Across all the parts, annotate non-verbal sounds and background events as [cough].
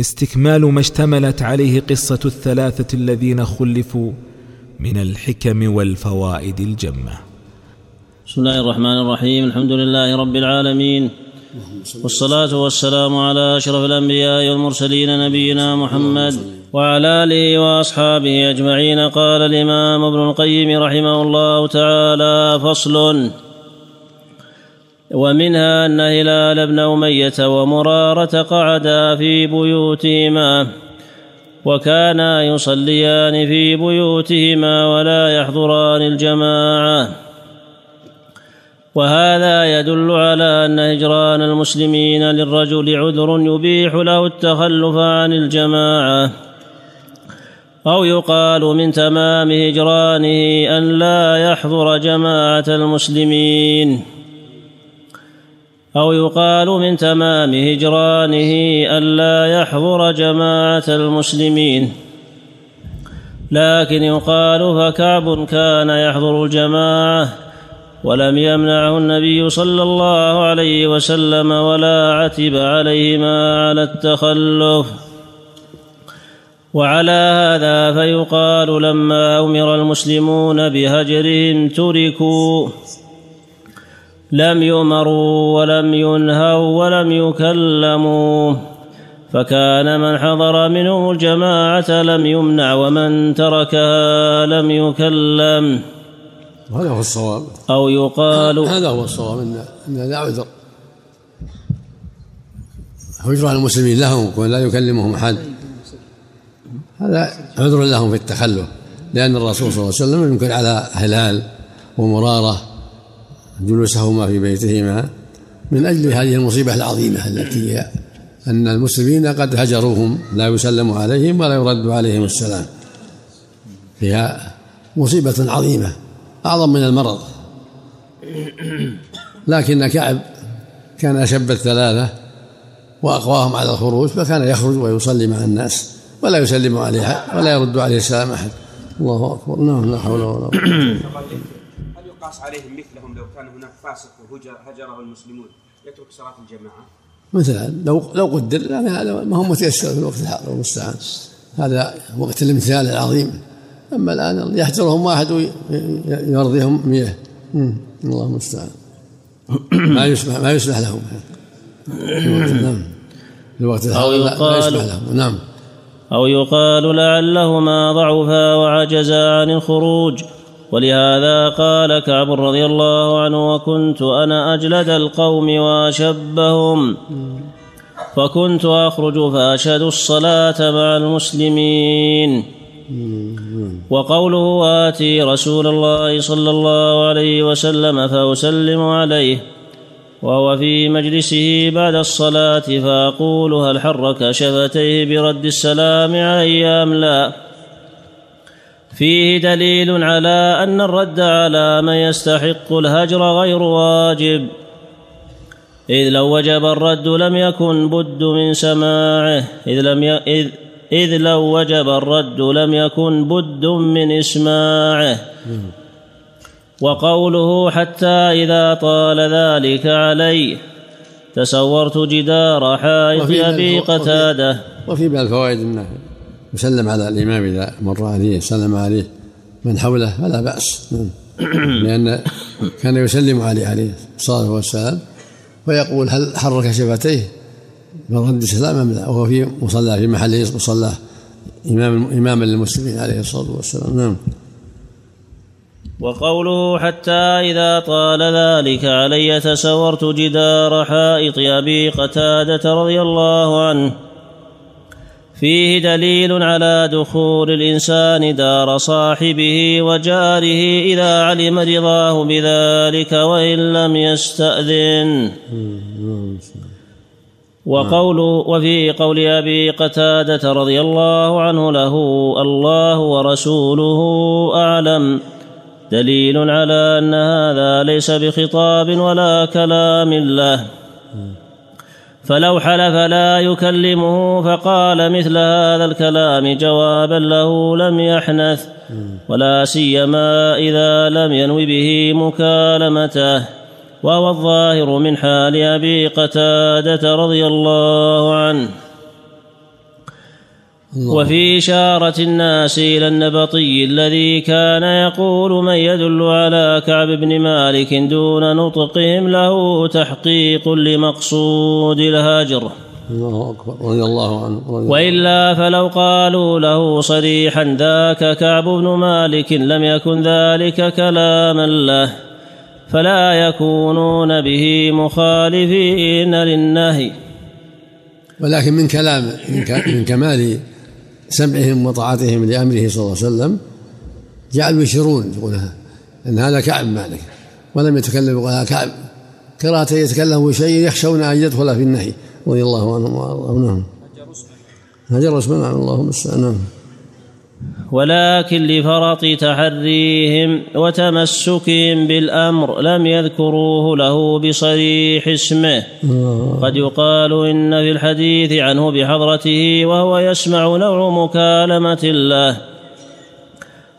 استكمال ما اشتملت عليه قصة الثلاثة الذين خلفوا من الحكم والفوائد الجمة. بسم الله الرحمن الرحيم. الحمد لله رب العالمين. والصلاة والسلام على أشرف الأنبياء والمرسلين نبينا محمد وعلى آله وأصحابه أجمعين. قال الإمام ابن القيم رحمه الله تعالى فصل ومنها أن هلال بن أمية ومرارة قعدا في بيوتهما وكانا يصليان في بيوتهما ولا يحضران الجماعة. وهذا يدل على أن هجران المسلمين للرجل عذر يبيح له التخلف عن الجماعة. أو يقال من تمام هجرانه أن لا يحضر جماعة المسلمين. أو يقال من تمام هجرانه أن لا يحضر جماعة المسلمين. لكن يقال فكعب كان يحضر الجماعة ولم يمنعه النبي صلى الله عليه وسلم ولا عتب عليهما على التخلف. وعلى هذا فيقال لما أمر المسلمون بهجرهم تركوا. لم يمروا ولم ينهوا ولم يكلموا فكان من حضر منهم الجماعة لم يمنع ومن تركها لم يكلم. وهذا هو الصواب. أو يقال هذا هو الصواب أن لا عذر. هجران المسلمين لهم ولا يكلمهم أحد. هذا عذر لهم في التخلف لأن الرسول صلى الله عليه وسلم يمكن على هلال ومرارة جلوسهما في بيتهما من أجل هذه المصيبة العظيمة التي هي أن المسلمين قد هجروهم لا يسلم عليهم ولا يرد عليهم السلام. فيها مصيبة عظيمة أعظم من المرض. لكن كعب كان أشب الثلاثة وأقواهم على الخروج فكان يخرج ويصلي مع الناس ولا يسلم عليه ولا يرد عليه السلام أحد. الله أكبر. نعم لا حول ولا قوة يقاس عليهم مثلهم لو كان هناك فاسق وهجره المسلمون. يترك صلاة الجماعة؟ مثلا لو لو قدر يعني هذا ما هو متيسر في الوقت الحاضر المستعان. هذا وقت الامتثال العظيم. أما الآن يحجرهم واحد ويرضيهم مئة الله المستعان. ما يسمح ما يسمح لهم. نعم. في الوقت أو يقال لا لهم. نعم. أو يقال لعلهما ضعفا وعجزا عن الخروج. ولهذا قال كعب رضي الله عنه وكنت أنا أجلد القوم وأشبهم. فكنت أخرج فأشهد الصلاة مع المسلمين. وقوله آتي رسول الله صلى الله عليه وسلم فأسلم عليه وهو في مجلسه بعد الصلاة فأقول هل حرك شفتيه برد السلام علي أم لا؟ فيه دليل على أن الرد على من يستحق الهجر غير واجب. إذ لو وجب الرد لم يكن بد من سماعه. إذ لم ي... إذ إذ لو وجب الرد لم يكن بد من إسماعه. وقوله حتى إذا طال ذلك علي تصورت جدار حائط أبي قتادة. وفي من الفوائد أنه يسلم على الإمام إذا مر عليه سلم عليه. من حوله فلا بأس. [coughs] لأن كان يسلم عليه عليه الصلاة والسلام. ويقول هل حرك شفتيه؟ من رد السلام أم لا وهو في مصلى في محل مصلاه إمام إماما للمسلمين عليه الصلاة والسلام. نعم. وقوله حتى إذا طال ذلك علي تسورت جدار حائط أبي قتادة رضي الله عنه. فيه دليل على دخول الإنسان دار صاحبه وجاره إذا علم رضاه بذلك وإن لم يستأذن. وقول وفي قول أبي قتادة رضي الله عنه له الله ورسوله أعلم. دليل على أن هذا ليس بخطاب ولا كلام له. فلو حلف لا يكلمه فقال مثل هذا الكلام جوابا له لم يحنث ولا سيما إذا لم ينو به مكالمته. وهو الظاهر من حال أبي قتادة رضي الله عنه. وفي إشارة الناس إلى النبطي الذي كان يقول من يدل على كعب بن مالك دون نطقهم له تحقيق لمقصود الهاجر. الله أكبر. رضي الله عنه. رضي وإلا فلو قالوا له صريحا ذاك كعب بن مالك لم يكن ذلك كلاما له فلا يكونون به مخالفين للنهي. ولكن من كلام من كمال سمعهم وطاعتهم لأمره صلى الله عليه وسلم جعلوا يشيرون يقولها إن هذا كعب مالك ولم يتكلم يقول هذا كعب. قراءة يتكلم بشيء يخشون أن يدخل في النهي رضي الله عنهم وأرضاهم. نعم هجر اسمه نعم اللهم نعم ولكن لفرط تحريهم وتمسكهم بالأمر لم يذكروه له بصريح اسمه. قد يقال إن في الحديث عنه بحضرته وهو يسمع نوع مكالمة الله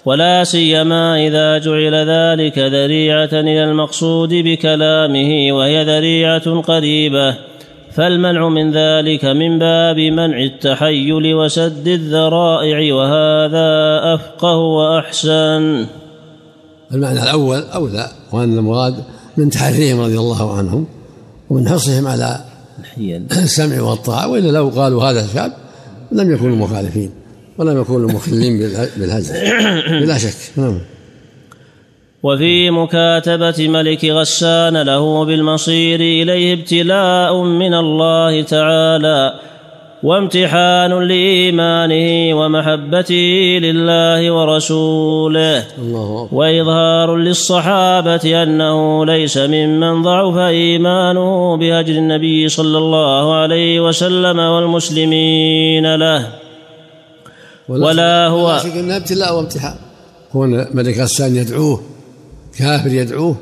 ولا سيما إذا جعل ذلك ذريعة إلى المقصود بكلامه وهي ذريعة قريبة. فالمنع من ذلك من باب منع التحيل وسد الذرائع وهذا أفقه وأحسن. المعنى الأول اولى وأن المراد من تحريهم رضي الله عنهم ومن حرصهم على السمع والطاعة وإلا لو قالوا هذا الشعب لم يكونوا مخالفين ولم يكونوا مخلين بالهجر بلا شك. نعم. وفي مكاتبة ملك غسان له بالمصير إليه ابتلاء من الله تعالى وامتحان لإيمانه ومحبته لله ورسوله الله وإظهار للصحابة أنه ليس ممن ضعف إيمانه بهجر النبي صلى الله عليه وسلم والمسلمين له. ولا هو- ولا إنها ابتلاء وامتحان. كون ملك غسان يدعوه. كافر يدعوه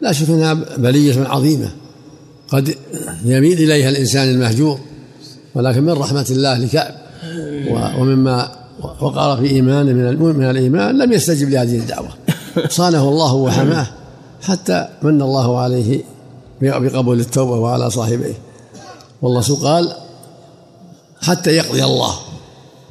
لا شك أنها بلية عظيمة. قد يميل إليها الإنسان المهجور ولكن من رحمة الله لكعب؟ ومما وقر في إيمانه من من الإيمان لم يستجب لهذه الدعوة. صانه الله وحماه حتى من الله عليه بقبول التوبة وعلى صاحبيه والله قال؟ حتى يقضي الله.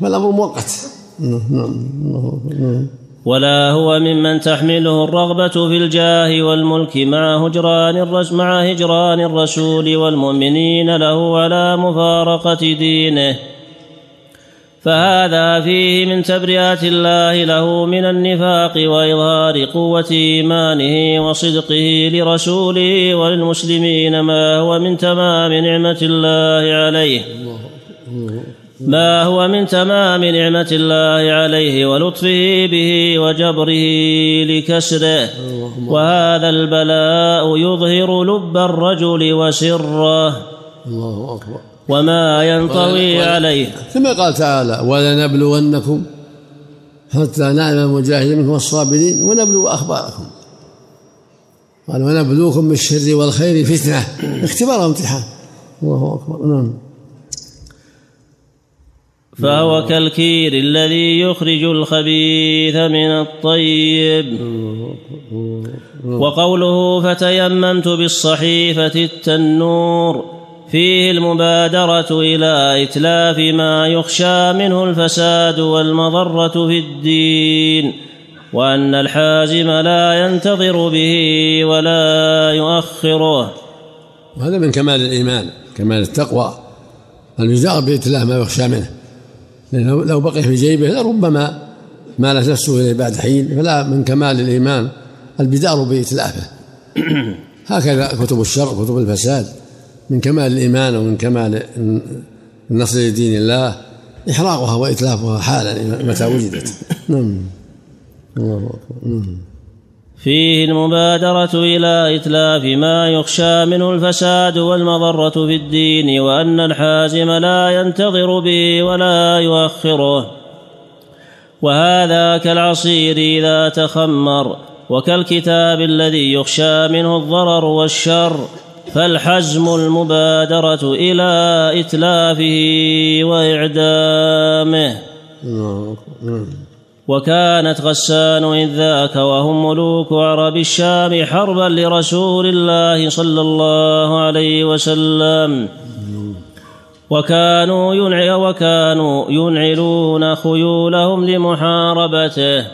فالامر مؤقت نعم نعم نعم. ولا هو ممن تحمله الرغبة في الجاه والملك مع هجران مع هجران الرسول والمؤمنين له على مفارقة دينه. فهذا فيه من تبرئة الله له من النفاق وإظهار قوة إيمانه وصدقه لرسوله وللمسلمين ما هو من تمام نعمة الله عليه. ما هو من تمام نعمة الله عليه ولطفه به وجبره لكسره. وهذا البلاء يظهر لب الرجل وسره. الله أكبر. وما ينطوي عليه. كما قال تعالى ولنبلونكم حتى نعلم المجاهدين منكم والصابرين ونبلو أخباركم. قال ونبلوكم بالشر والخير فتنة. اختبار وامتحان. الله أكبر. نعم. فهو كالكير الذي يخرج الخبيث من الطيب. وقوله فتيممت بالصحيفة التنور فيه المبادرة إلى إتلاف ما يخشى منه الفساد والمضرة في الدين وأن الحازم لا ينتظر به ولا يؤخره. وهذا من كمال الإيمان كمال التقوى الجزاء بإتلاف ما يخشى منه. لأنه لو بقي في جيبه لربما مالت نفسه إليه بعد حين فلا من كمال الإيمان البدار بإتلافه. [clears throat] هكذا كتب الشر كتب الفساد. من كمال الإيمان ومن كمال النصر لدين الله إحراقها وإتلافها حالا متى وجدت نعم. الله أكبر. نعم. فيه المبادرة إلى إتلاف ما يخشى منه الفساد والمضرة في الدين وأن الحازم لا ينتظر به ولا يؤخره. وهذا كالعصير إذا تخمر وكالكتاب الذي يخشى منه الضرر والشر. فالحزم المبادرة إلى إتلافه وإعدامه. وكانت غسان إذ ذاك وهم ملوك عرب الشام حربا لرسول الله صلى الله عليه وسلم. وكانوا ينع وكانوا ينعلون خيولهم لمحاربته.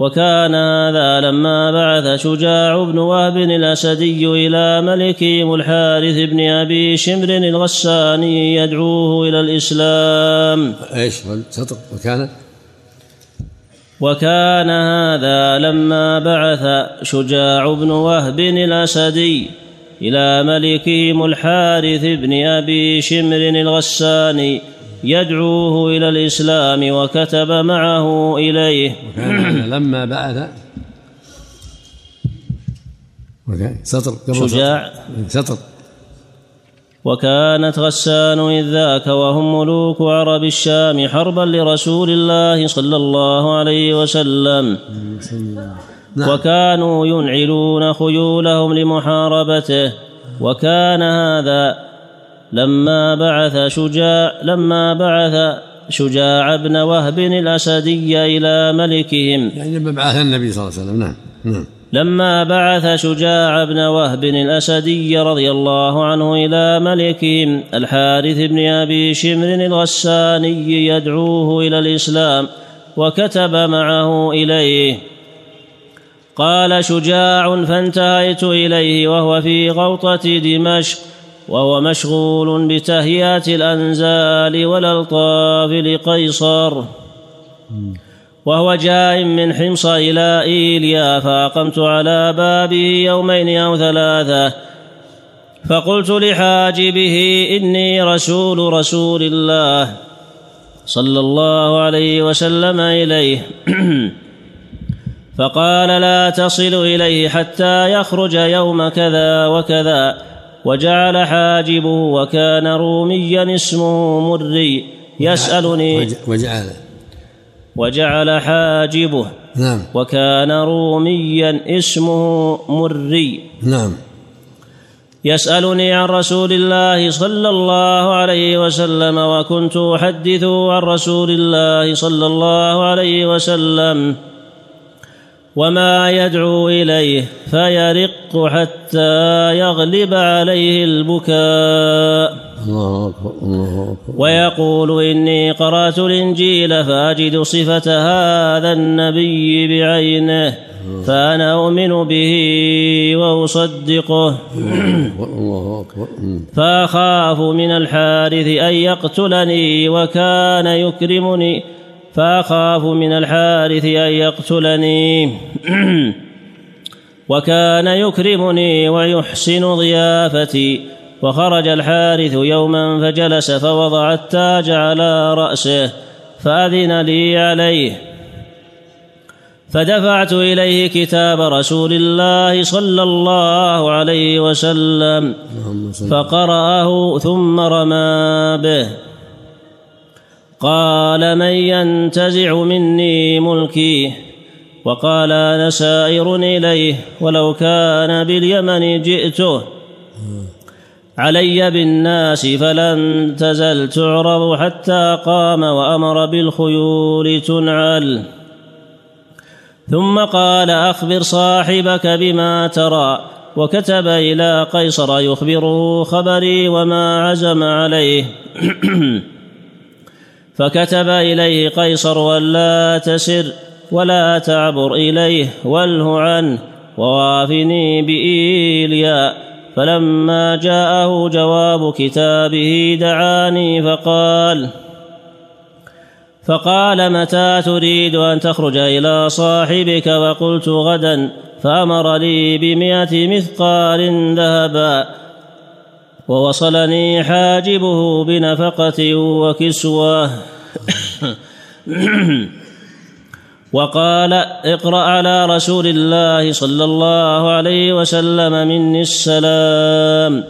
وكان هذا لما بعث شجاع بن وهب الأسدي إلى ملكهم الحارث بن أبي شمر الغساني يدعوه إلى الإسلام. إيش؟ سطر وكان وكان هذا لما بعث شجاع بن وهب الأسدي إلى ملكهم الحارث بن أبي شمر الغساني يدعوه إلى الإسلام وكتب معه إليه. وكان لما بعث سطر قبل شجاع. سطر. وكانت غسان إذ ذاك وهم ملوك عرب الشام حربا لرسول الله صلى الله عليه وسلم. وكانوا ينعلون خيولهم لمحاربته. وكان هذا لما بعث شجاع لما بعث شجاع بن وهب الأسدي إلى ملكهم. يعني لما بعث النبي صلى الله عليه وسلم. نعم نعم. لما بعث شجاع بن وهب الأسدي رضي الله عنه إلى ملكهم الحارث بن أبي شمر الغساني يدعوه إلى الإسلام وكتب معه إليه. قال شجاع فانتهيت إليه وهو في غوطة دمشق وهو مشغول بتهيئة الأنزال والألطاف لقيصر. وهو جاء من حمص إلى إيليا فأقمت على بابه يومين أو ثلاثة. فقلت لحاجبه إني رسول رسول الله صلى الله عليه وسلم إليه. [clears throat] فقال لا تصل إليه حتى يخرج يوم كذا وكذا. وجعل حاجبه وكان روميا اسمه مري يسألني. وج- وجعل وجعل حاجبه. نعم. وكان روميا اسمه مري. نعم. يسألني عن رسول الله صلى الله عليه وسلم وكنت أحدثه عن رسول الله صلى الله عليه وسلم. وما يدعو إليه فيرق حتى يغلب عليه البكاء. الله أكبر الله أكبر. ويقول إني قرأت الإنجيل فأجد صفة هذا النبي بعينه فأنا أؤمن به وأصدقه. الله أكبر. فأخاف من الحارث أن يقتلني وكان يكرمني. فأخاف من الحارث أن يقتلني. [clears throat] وكان يكرمني ويحسن ضيافتي. وخرج الحارث يوما فجلس فوضع التاج على رأسه فأذن لي عليه. فدفعت إليه كتاب رسول الله صلى الله عليه وسلم. فقرأه ثم رمى به. قال من ينتزع مني ملكي؟ وقال أنا سائر إليه ولو كان باليمن جئته. علي بالناس فلن تزل تعرض حتى قام وأمر بالخيول تنعل. ثم قال أخبر صاحبك بما ترى. وكتب إلى قيصر يخبره خبري وما عزم عليه. [clears throat] فكتب إليه قيصر ألا تسر ولا تعبر إليه واله عنه ووافني بإيليا. فلما جاءه جواب كتابه دعاني فقال فقال متى تريد أن تخرج إلى صاحبك؟ وقلت غدا فأمر لي بمئة مثقال ذهبا. ووصلني حاجبه بنفقة وكسوة. وقال اقرأ على رسول الله صلى الله عليه وسلم مني السلام.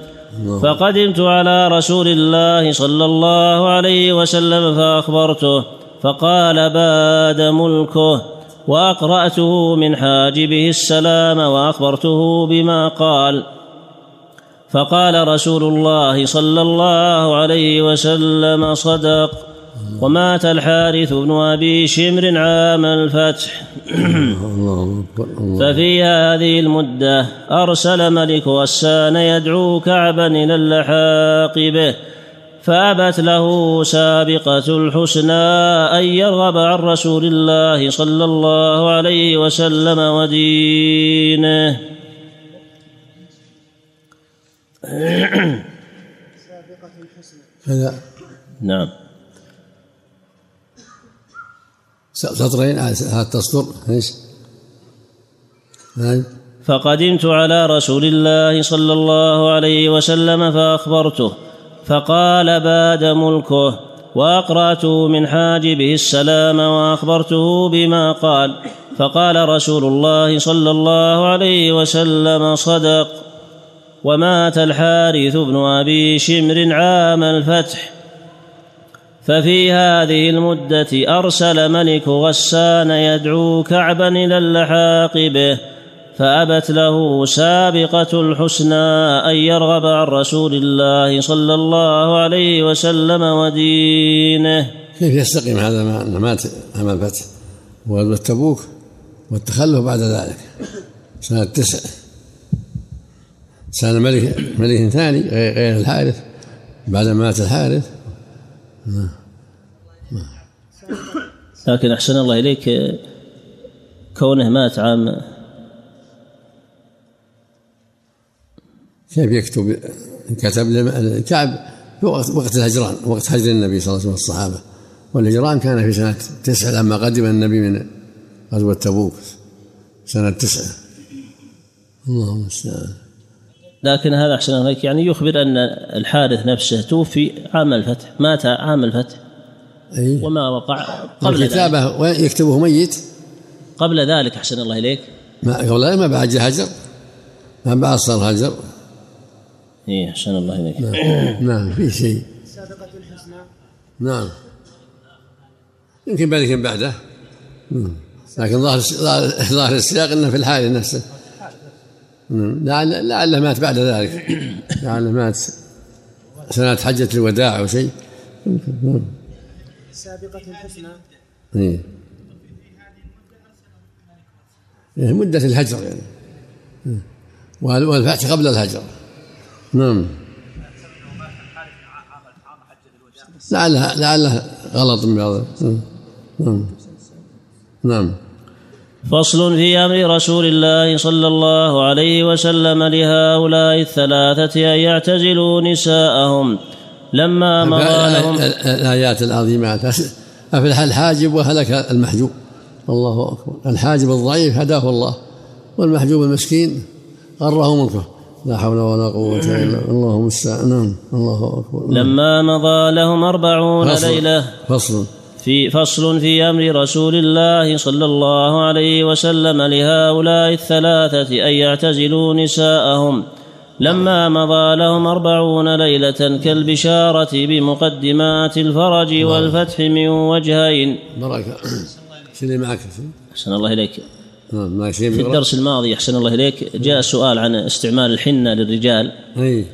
فقدمت على رسول الله صلى الله عليه وسلم فأخبرته فقال باد ملكه. وأقرأته من حاجبه السلام وأخبرته بما قال. فقال رسول الله صلى الله عليه وسلم صدق. ومات الحارث بن أبي شمر عام الفتح. الله أكبر الله ففي هذه المدة أرسل ملك غسان يدعو كعبا إلى اللحاق به فأبت له سابقة الحسنى أن يرغب عن رسول الله صلى الله عليه وسلم ودينه. هذا نعم. سطرين هذا تسطر إيش؟ هاي. فقدمت على رسول الله صلى الله عليه وسلم فأخبرته فقال باد ملكه. واقراته من حاجبه السلام وأخبرته بما قال فقال رسول الله صلى الله عليه وسلم صدق. ومات الحارث بن أبي شمر عام الفتح. ففي هذه المدة أرسل ملك غسان يدعو كعبا إلى اللحاق به فأبت له سابقة الحسنى أن يرغب عن رسول الله صلى الله عليه وسلم ودينه. كيف يستقيم هذا ما مات عام الفتح؟ وغزوة تبوك والتخلف بعد ذلك سنة تسع. سنة ملك ملك ثاني غير الحارث. بعد ما مات الحارث. لكن أحسن الله إليك كونه مات عام كيف يكتب كتب كعب وقت الهجران وقت هجر النبي صلى الله عليه وسلم والصحابة. والهجران كان في سنة تسعة لما قدم النبي من غزوة تبوك سنة تسعة. اللهم المستعان لكن هذا أحسن الله إليك. يعني يخبر أن الحارث نفسه توفي عام الفتح مات عام الفتح. أي وما وقع قبل ذلك. الكتابة وين؟ يكتبه ميت؟ قبل ذلك أحسن الله إليك. ما قبل ما بعد هجر ما بعد صار هجر. إيه أحسن الله إليك. نعم. نعم في شيء. سابقة الحسنى. نعم. يمكن بعد يمكن بعده. لكن ظاهر ظاهر- السياق إنه في الحال نفسه. لعله مات بعد ذلك [coughs] لعله مات سنة حجة الوداع أو شيء. مم. سابقة الحسنى إيه. إيه، مدة الهجر يعني. وال- والفتح قبل الهجر نعم لعله لعله غلط من بعض. نعم نعم فصل في أمر رسول الله صلى الله عليه وسلم لهؤلاء الثلاثة أن يعتزلوا نساءهم لما مضى لهم الآيات العظيمات أفلح الحاجب وهلك المحجوب. الله أكبر. الحاجب الضعيف هداه الله والمحجوب المسكين غره ملكه. لا حول ولا قوة إلا بالله. الله المستعان نعم. الله أكبر. لما مضى لهم أربعون فصل. ليلة فصل. في فصل في أمر رسول الله صلى الله عليه وسلم لهؤلاء الثلاثة أن يعتزلوا نساءهم. لما مضى لهم أربعون ليلة كالبشارة بمقدمات الفرج والفتح من وجهين. بركة اللي معك أحسن الله إليك. نعم في؟ الدرس الماضي أحسن الله إليك جاء سؤال عن استعمال الحنة للرجال. أي.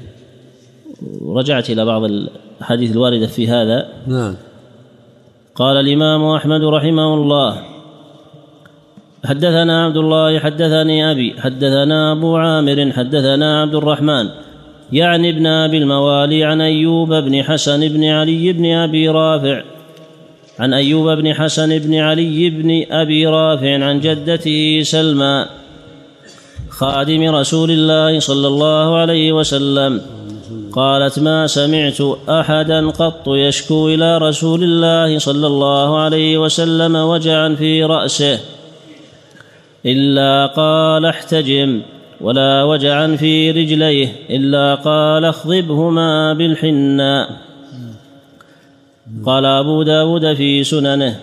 ورجعت إلى بعض الأحاديث الواردة في هذا. نعم. قال الإمام أحمد رحمه الله حدثنا عبد الله حدثني أبي حدثنا أبو عامر حدثنا عبد الرحمن يعني ابن أبي الموالي عن أيوب بن حسن بن علي بن أبي رافع عن أيوب بن حسن بن علي بن أبي رافع عن جدته سلمى خادم رسول الله صلى الله عليه وسلم. قالت ما سمعت أحدا قط يشكو إلى رسول الله صلى الله عليه وسلم وجعا في رأسه. إلا قال احتجم ولا وجعا في رجليه إلا قال اخضبهما بالحناء قال أبو داود في سننه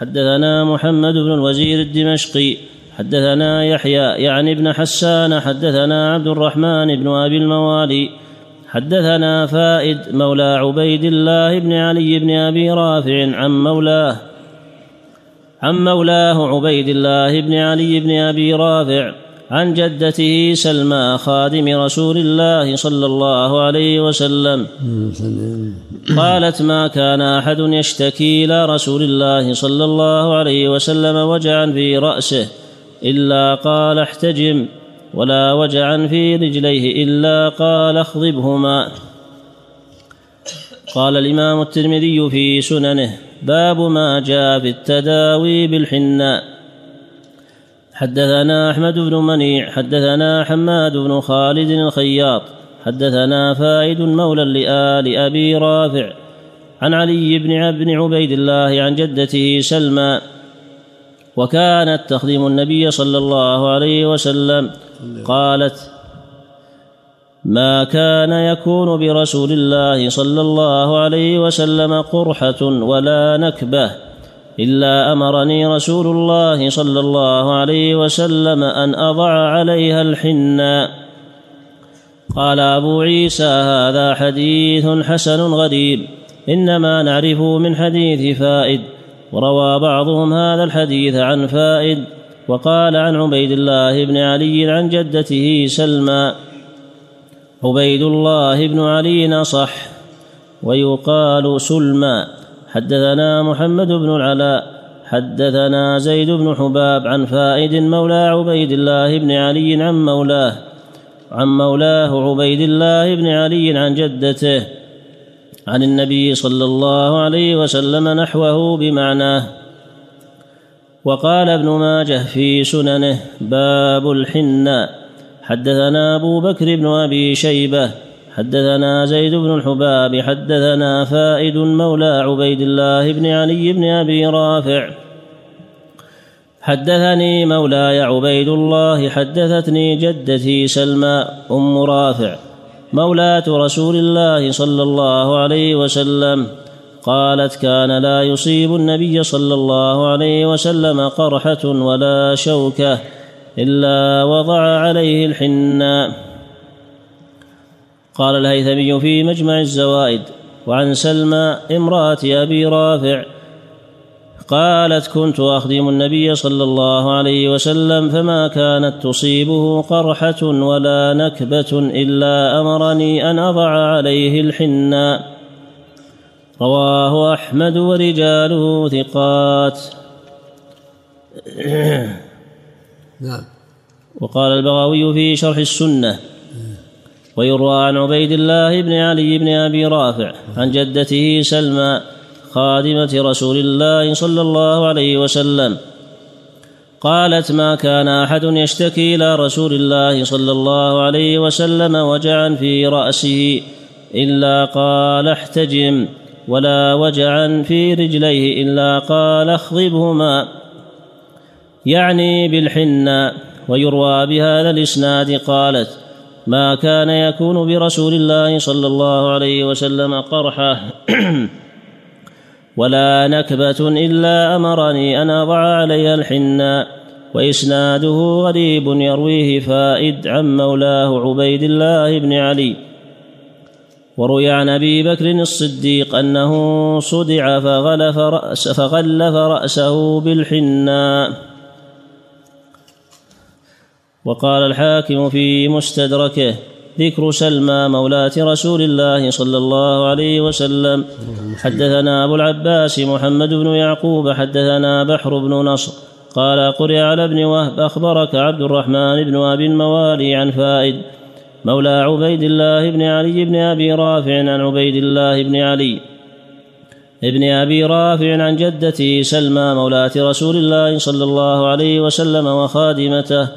حدثنا محمد بن الوزير الدمشقي حدثنا يحيى يعني ابن حسان حدثنا عبد الرحمن بن أبي الموالي حدثنا فائد مولى عبيد الله بن علي بن أبي رافع عن مولاه عن مولاه عبيد الله بن علي بن أبي رافع عن جدته سلمى خادم رسول الله صلى الله عليه وسلم. قالت ما كان أحد يشتكي إلى رسول الله صلى الله عليه وسلم وجعا في رأسه إلا قال احتجم ولا وجعا في رجليه إلا قال اخضبهما. قال الإمام الترمذي في سننه باب ما جاء في التداوي بالحناء حدثنا أحمد بن منيع حدثنا حماد بن خالد الخياط حدثنا فائد مولى لآل أبي رافع. عن علي بن بن عبيد الله عن جدته سلمى. وكانت تخدم النبي صلى الله عليه وسلم. قالت ما كان يكون برسول الله صلى الله عليه وسلم قرحة ولا نكبة إلا أمرني رسول الله صلى الله عليه وسلم أن أضع عليها الحناء قال أبو عيسى هذا حديث حسن غريب إنما نعرفه من حديث فائد وروى بعضهم هذا الحديث عن فائد. وقال عن عبيد الله بن علي عن جدته سلمى عبيد الله بن علي صح ويقال سلمى حدثنا محمد بن العلاء حدثنا زيد بن حباب عن فائد مولى عبيد الله بن علي عن مولاه عن مولاه عبيد الله بن علي عن جدته عن النبي صلى الله عليه وسلم نحوه بمعناه وقال ابن ماجه في سننه باب الحناء حدثنا أبو بكر بن أبي شيبة حدثنا زيد بن الحباب حدثنا فائد مولى عبيد الله بن علي بن أبي رافع. حدثني مولاي عبيد الله حدثتني جدتي سلمى أم رافع مولاة رسول الله صلى الله عليه وسلم. قالت كان لا يصيب النبي صلى الله عليه وسلم قرحة ولا شوكة إلا وضع عليه الحناء قال الهيثمي في مجمع الزوائد وعن سلمى امرأة أبي رافع قالت كنت أخدم النبي صلى الله عليه وسلم فما كانت تصيبه قرحة ولا نكبة إلا أمرني أن أضع عليه الحناء رواه أحمد ورجاله ثقات. نعم. وقال البغاوي في شرح السنة ويروى عن عبيد الله بن علي بن أبي رافع عن جدته سلمى خادمة رسول الله صلى الله عليه وسلم قالت ما كان أحد يشتكي إلى رسول الله صلى الله عليه وسلم وجعا في رأسه إلا قال احتجم ولا وجعا في رجليه إلا قال اخضبهما. يعني بالحنى ويروى بهذا الإسناد قالت ما كان يكون برسول الله صلى الله عليه وسلم قرحة. [clears throat] ولا نكبة إلا أمرني أن أضع عليها الحناء وإسناده غريب يرويه فائد عن مولاه عبيد الله بن علي. وروي عن أبي بكر الصديق أنه صدع فغلف رأس فغلف رأسه بالحناء وقال الحاكم في مستدركه ذكر سلمى مولاة رسول الله صلى الله عليه وسلم. حدثنا أبو العباس محمد بن يعقوب حدثنا بحر بن نصر. قال قرئ على ابن وهب أخبرك عبد الرحمن بن أبي الموالي عن فائد. مولى عبيد الله بن علي بن أبي رافع عن عبيد الله بن علي ابن أبي رافع عن جدته سلمى مولاة رسول الله صلى الله عليه وسلم وخادمته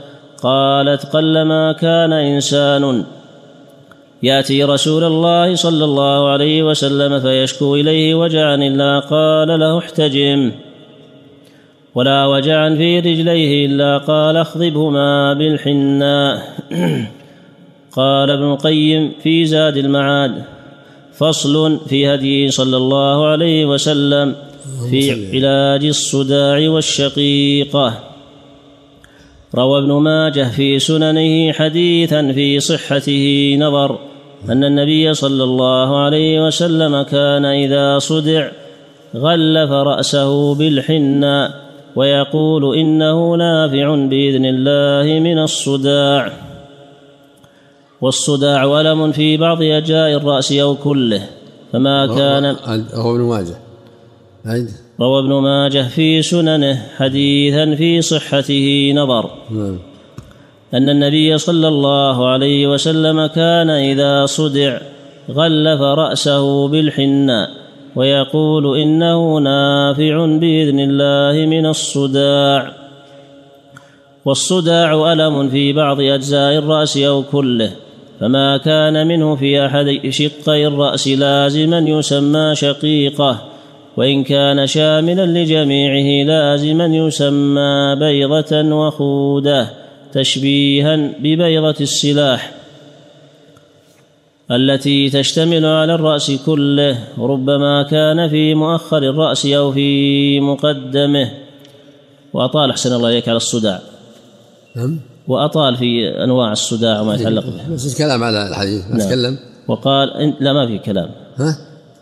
قالت قلما كان إنسان يأتي رسول الله صلى الله عليه وسلم فيشكو إليه وجعا إلا قال له احتجم ولا وجعا في رجليه إلا قال اخضبهما بالحناء [clears throat] قال ابن القيم في زاد المعاد فصل في هديه صلى الله عليه وسلم في علاج الصداع والشقيقة. روى ابن ماجه في سننه حديثا في صحته نظر أن النبي صلى الله عليه وسلم كان إذا صدع غلف رأسه بالحنى ويقول إنه نافع بإذن الله من الصداع. والصداع ولم في بعض أجزاء الرأس أو كله فما كان هو ابن ماجه. روى ابن ماجه في سننه حديثا في صحته نظر. نعم. أن النبي صلى الله عليه وسلم كان إذا صدع غلف رأسه بالحناء ويقول إنه نافع بإذن الله من الصداع. والصداع ألم في بعض أجزاء الرأس أو كله فما كان منه في أحد شقي الرأس لازما يسمى شقيقة وإن كان شاملا لجميعه لازما يسمى بيضة وخودة تشبيها ببيضة السلاح التي تشتمل على الرأس كله ربما كان في مؤخر الرأس أو في مقدمه. وأطال أحسن الله إليك على الصداع. نعم. وأطال في أنواع الصداع وما يتعلق به. بس الكلام على الحديث ما نعم. تكلم وقال إن- لا ما في كلام. ها؟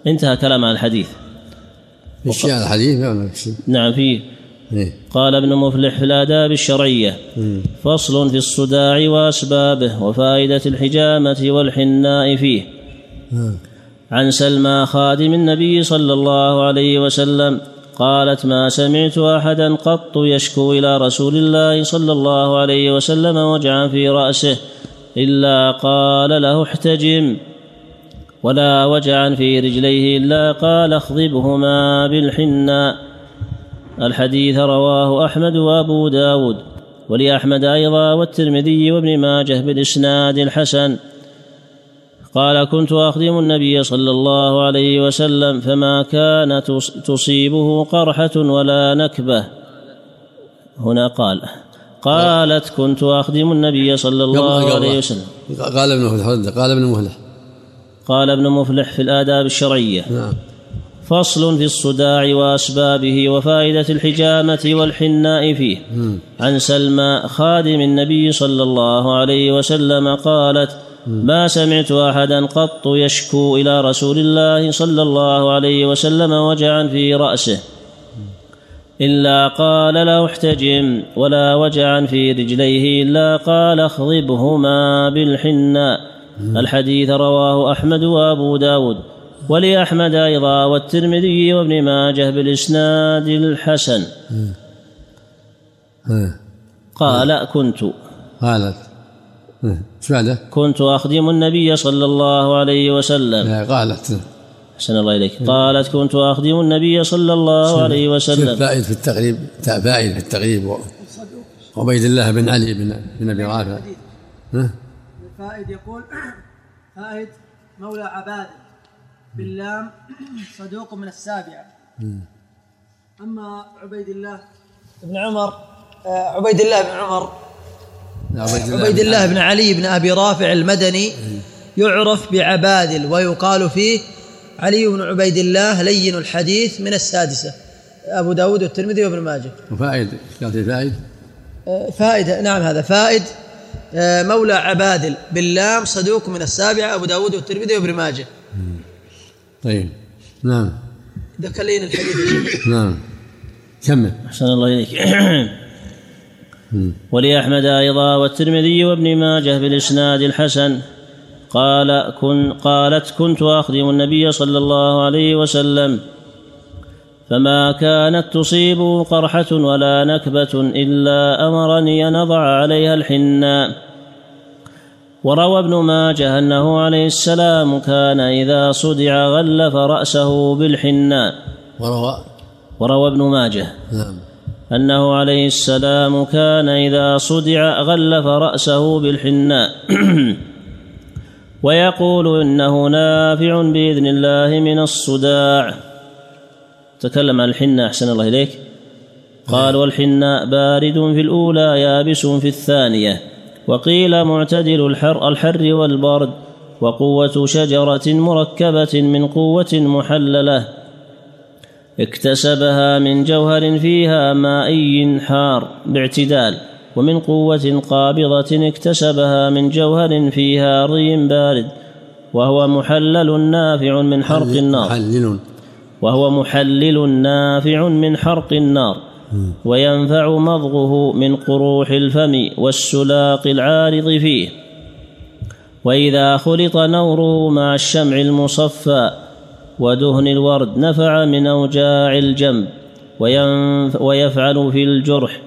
انتهى كلام عن الحديث. شيء على الحديث؟ ما نعم فيه إيه. قال ابن مفلح في الآداب الشرعية فصل في الصداع وأسبابه وفائدة الحجامة والحناء فيه. ها. عن سلمى خادم النبي صلى الله عليه وسلم قالت ما سمعت أحدا قط يشكو إلى رسول الله صلى الله عليه وسلم وجعا في رأسه إلا قال له احتجم. ولا وجعا في رجليه إلا قال اخضبهما بالحناء الحديث رواه أحمد وأبو داود ولأحمد أيضا والترمذي وابن ماجه بالإسناد الحسن. قال كنت أخدم النبي صلى الله عليه وسلم فما كان تص- تصيبه قرحة ولا نكبة. هنا قال قالت كنت أخدم النبي صلى الله. عليه وسلم. قال ابن مفلح قال ابن مفلح. قال ابن مفلح في الآداب الشرعية. نعم. فصل في الصداع وأسبابه وفائدة الحجامة والحناء فيه. عن سلمى خادم النبي صلى الله عليه وسلم قالت ما سمعت أحدا قط يشكو إلى رسول الله صلى الله عليه وسلم وجعا في رأسه إلا قال له احتجم ولا وجعا في رجليه إلا قال اخضبهما بالحناء الحديث رواه أحمد وأبو داود ولأحمد أيضا والترمذي وابن ماجه بالإسناد الحسن. قال كنت قالت. إيش بعده؟ كنت أخدم النبي صلى الله عليه وسلم. لا، قالت. أحسن الله إليك. قالت كنت أخدم النبي صلى الله عليه وسلم. فائد في التقريب فائد في التقريب. و- عبيد الله بن علي بن بن أبي رافع. ها؟ فائد يقول [clears throat] فائد مولى عباد باللام [clears throat] صدوق من السابعة أما عبيد الله بن عمر آه، عبيد الله بن عمر عبيد الله. بن علي. بن أبي رافع المدني يعرف بعبادل ويقال فيه علي بن عبيد الله لين الحديث من السادسة. أبو داود والترمذي وابن ماجه. وفائد قالت فائد؟ آه، فائدة نعم هذا فائد. آه، مولى عبادل باللام صدوق من السابعة أبو داود والترمذي وابن ماجه. طيب نعم. ذكر لين الحديث. نعم. كمل. أحسن الله إليك. ولأحمد أيضا والترمذي وابن ماجه بالإسناد الحسن. قال كن قالت كنت أخدم النبي صلى الله عليه وسلم. فما كانت تصيبه قرحة ولا نكبة إلا أمرني أن أضع عليها الحناء وروى ابن ماجه أنه عليه السلام كان إذا صدع غلف رأسه بالحناء وروى. وروى ابن ماجه. نعم. أنه عليه السلام كان إذا صدع غلف رأسه بالحناء. [clears throat] ويقول إنه نافع بإذن الله من الصداع. تكلم عن الحناء أحسن الله إليك. قال والحناء بارد في الأولى يابس في الثانية. وقيل معتدل الحر الحر والبرد. وقوة شجرة مركبة من قوة محللة. اكتسبها من جوهر فيها مائي حار باعتدال ومن قوة قابضة اكتسبها من جوهر فيها ري بارد وهو محلل نافع من حرق النار. محلل. وهو محلل نافع من حرق النار. وينفع مضغه من قروح الفم والسلاق العارض فيه. وإذا خلط نوره مع الشمع المصفى ودهن الورد نفع من أوجاع الجنب ويفعل في الجرح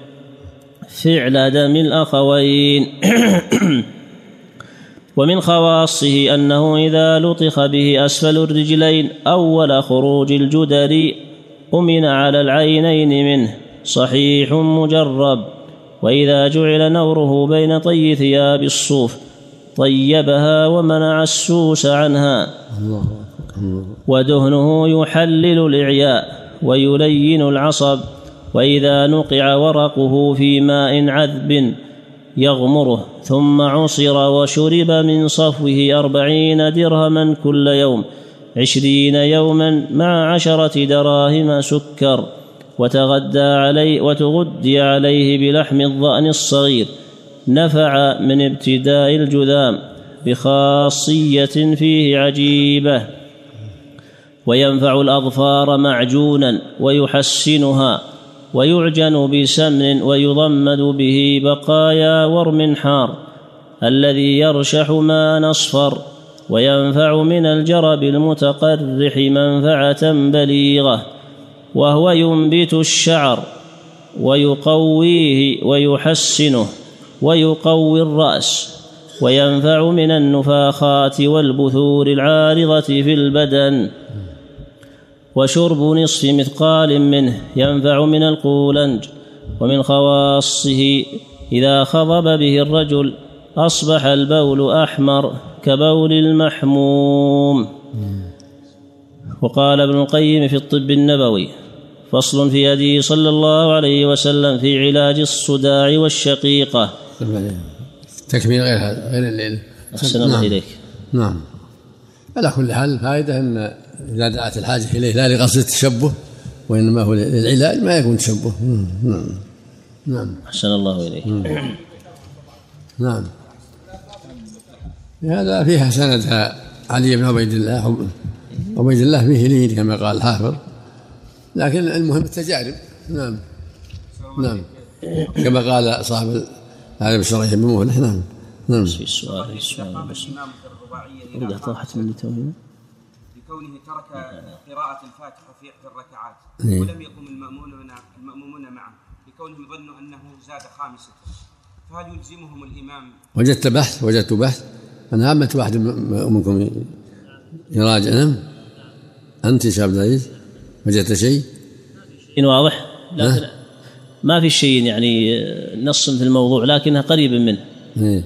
فعل دم الأخوين. [clears throat] ومن خواصه أنه إذا لطخ به أسفل الرجلين أول خروج الجدر أمن على العينين منه صحيح مجرب. وإذا جعل نوره بين طي ثياب الصوف طيبها ومنع السوس عنها. ودهنه يحلل الإعياء ويلين العصب وإذا نقع ورقه في ماء عذب يغمره ثم عصر وشرب من صفوه أربعين درهما كل يوم عشرين يوما مع عشرة دراهم سكر وتغدى عليه وتغدي عليه بلحم الضأن الصغير نفع من ابتداء الجذام بخاصية فيه عجيبة. وينفع الأظفار معجونا ويحسنها ويعجن بسمن ويضمد به بقايا ورم حار الذي يرشح ماء اصفر وينفع من الجرب المتقرح منفعة بليغة وهو ينبت الشعر ويقويه ويحسنه ويقوي الرأس وينفع من النفاخات والبثور العارضة في البدن وشرب نصف مثقال منه ينفع من القولنج ومن خواصه إذا خضب به الرجل أصبح البول أحمر كبول المحموم. وقال ابن القيم في الطب النبوي فصل في هديه صلى الله عليه وسلم في علاج الصداع والشقيقة. تكميل غير هذا غير الليل. أحسن الله نعم. إليك. نعم. على كل حال الفائده إن إذا دعت الحاجة إليه لا لقصد التشبه وإنما هو للعلاج ما يكون تشبه. نعم. نعم. أحسن الله إليك. نعم. هذا فيها سند علي بن عبيد الله عبيد الله فيه لين كما قال الحافظ لكن المهم التجارب. نعم. نعم. كما قال صاحب هذا بشريح بن مهله. نعم. نعم. في السؤال السؤال بس. رجع طاحت من توهين لكونه ترك قراءة الفاتحة في إحدى الركعات إيه. ولم يقم المأمون المأمومون معه لكونهم ظنوا أنه زاد خامسة. فهل يلزمهم الإمام؟ وجدت بحث وجدت بحث. أنا عامة واحد منكم يراجع. نعم. أنت يا عبد العزيز وجدت شيء؟ إن واضح؟ لكن ما في شيء يعني نص في الموضوع لكنها قريبا منه. إيه.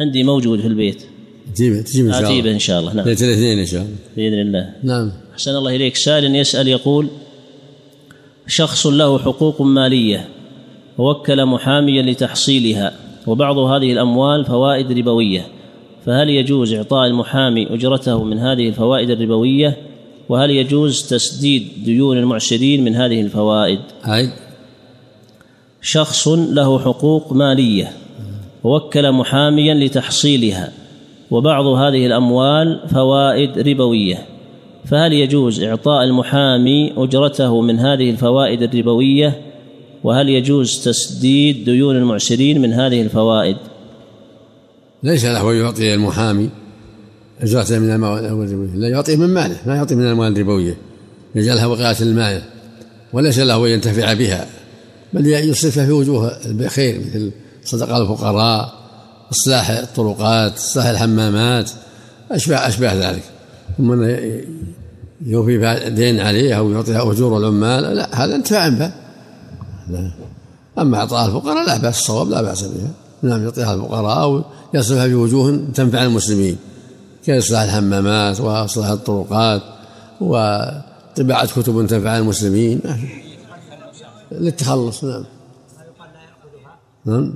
عندي موجود في البيت. تجيبه تجيب إن شاء الله. إن شاء الله نعم. ليلة الاثنين إن شاء الله. بإذن الله. نعم. أحسن الله إليك. سائل يسأل يقول شخص له حقوق مالية ووكل محاميا لتحصيلها وبعض هذه الأموال فوائد ربوية فهل يجوز إعطاء المحامي أجرته من هذه الفوائد الربوية؟ وهل يجوز تسديد ديون المعسرين من هذه الفوائد؟ عيد شخص له حقوق مالية ووكل محاميا لتحصيلها وبعض هذه الأموال فوائد ربوية. فهل يجوز إعطاء المحامي أجرته من هذه الفوائد الربوية؟ وهل يجوز تسديد ديون المعسرين من هذه الفوائد؟ ليس له أن يعطي المحامي أجرته من المواد الربوية لا يعطيه من ماله ما يعطيه من الأموال الربوية. يجعلها وقاية للمال وليس له أن ينتفع بها بل يصرفها في وجوه الخير مثل صدقة الفقراء إصلاح الطرقات إصلاح الحمامات أشبه أشبه ذلك. ثم يوفي دين عليه أو يعطيها أجور العمال لا هذا انتفاع به. أما إعطاء الفقراء لا بأس الصواب لا بأس بها نعم يعطيها الفقراء أو يصرفها في وجوه تنفع المسلمين. كإصلاح الحمامات وإصلاح الطرقات وطباعة كتب تنفع المسلمين. للتخلص نعم. نعم.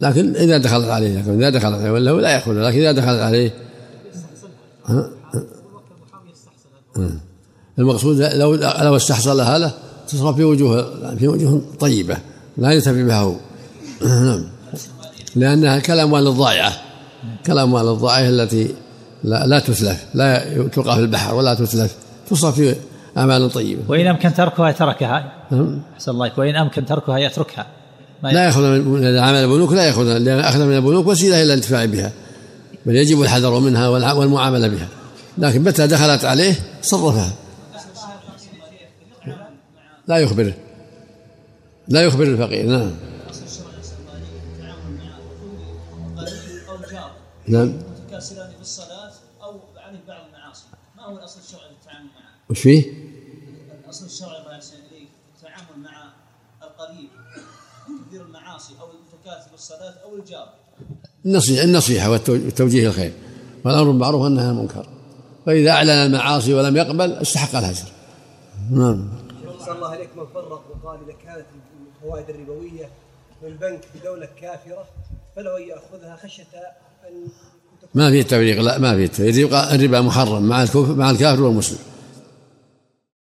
لكن إذا دخلت عليه لكن إذا دخلت عليه ولا هو لا يأخذها لكن إذا دخلت عليه. المقصود لو لو استحصلها له تصرف في وجوه في وجوه طيبة لا ينتفع بها هو [clears throat] نعم لأنها كالأموال الضائعة كالأموال الضائعة التي لا, لا تتلف لا تلقى في البحر ولا تتلف تصرف في أعمال طيبة وإن أمكن تركها تركها نعم. أحسن الله. وإن أمكن تركها يتركها لا يأخذ من عمل البنوك لا يأخذ لأن أخذ من البنوك وسيلة إلى الانتفاع بها. بل يجب الحذر منها والمعاملة بها. لكن متى دخلت عليه؟ صرفها. لا يخبره لا يخبر الفقير نعم. نعم. متكاسلان في الصلاة أو عليه بعض المعاصي. ما هو الأصل الشرعي في التعامل معه؟ وش فيه؟ الأصل الشرعي الله يحسن إليك التعامل مع القريب كثير المعاصي أو المتكاسل في الصلاة أو الجار النصيحة النصيحة والتوجيه الخير. والأمر بالمعروف والنهي عن المنكر. فإذا أعلن المعاصي ولم يقبل استحق الهجر نعم. صلى الله عليك من فرق وقال إذا كانت الفوائد الربوية من بنك في دولة كافرة فله أن يأخذها خشية أن ما في تفريق لا ما في. تفريق الربا محرم مع الكفر مع الكافر والمسلم.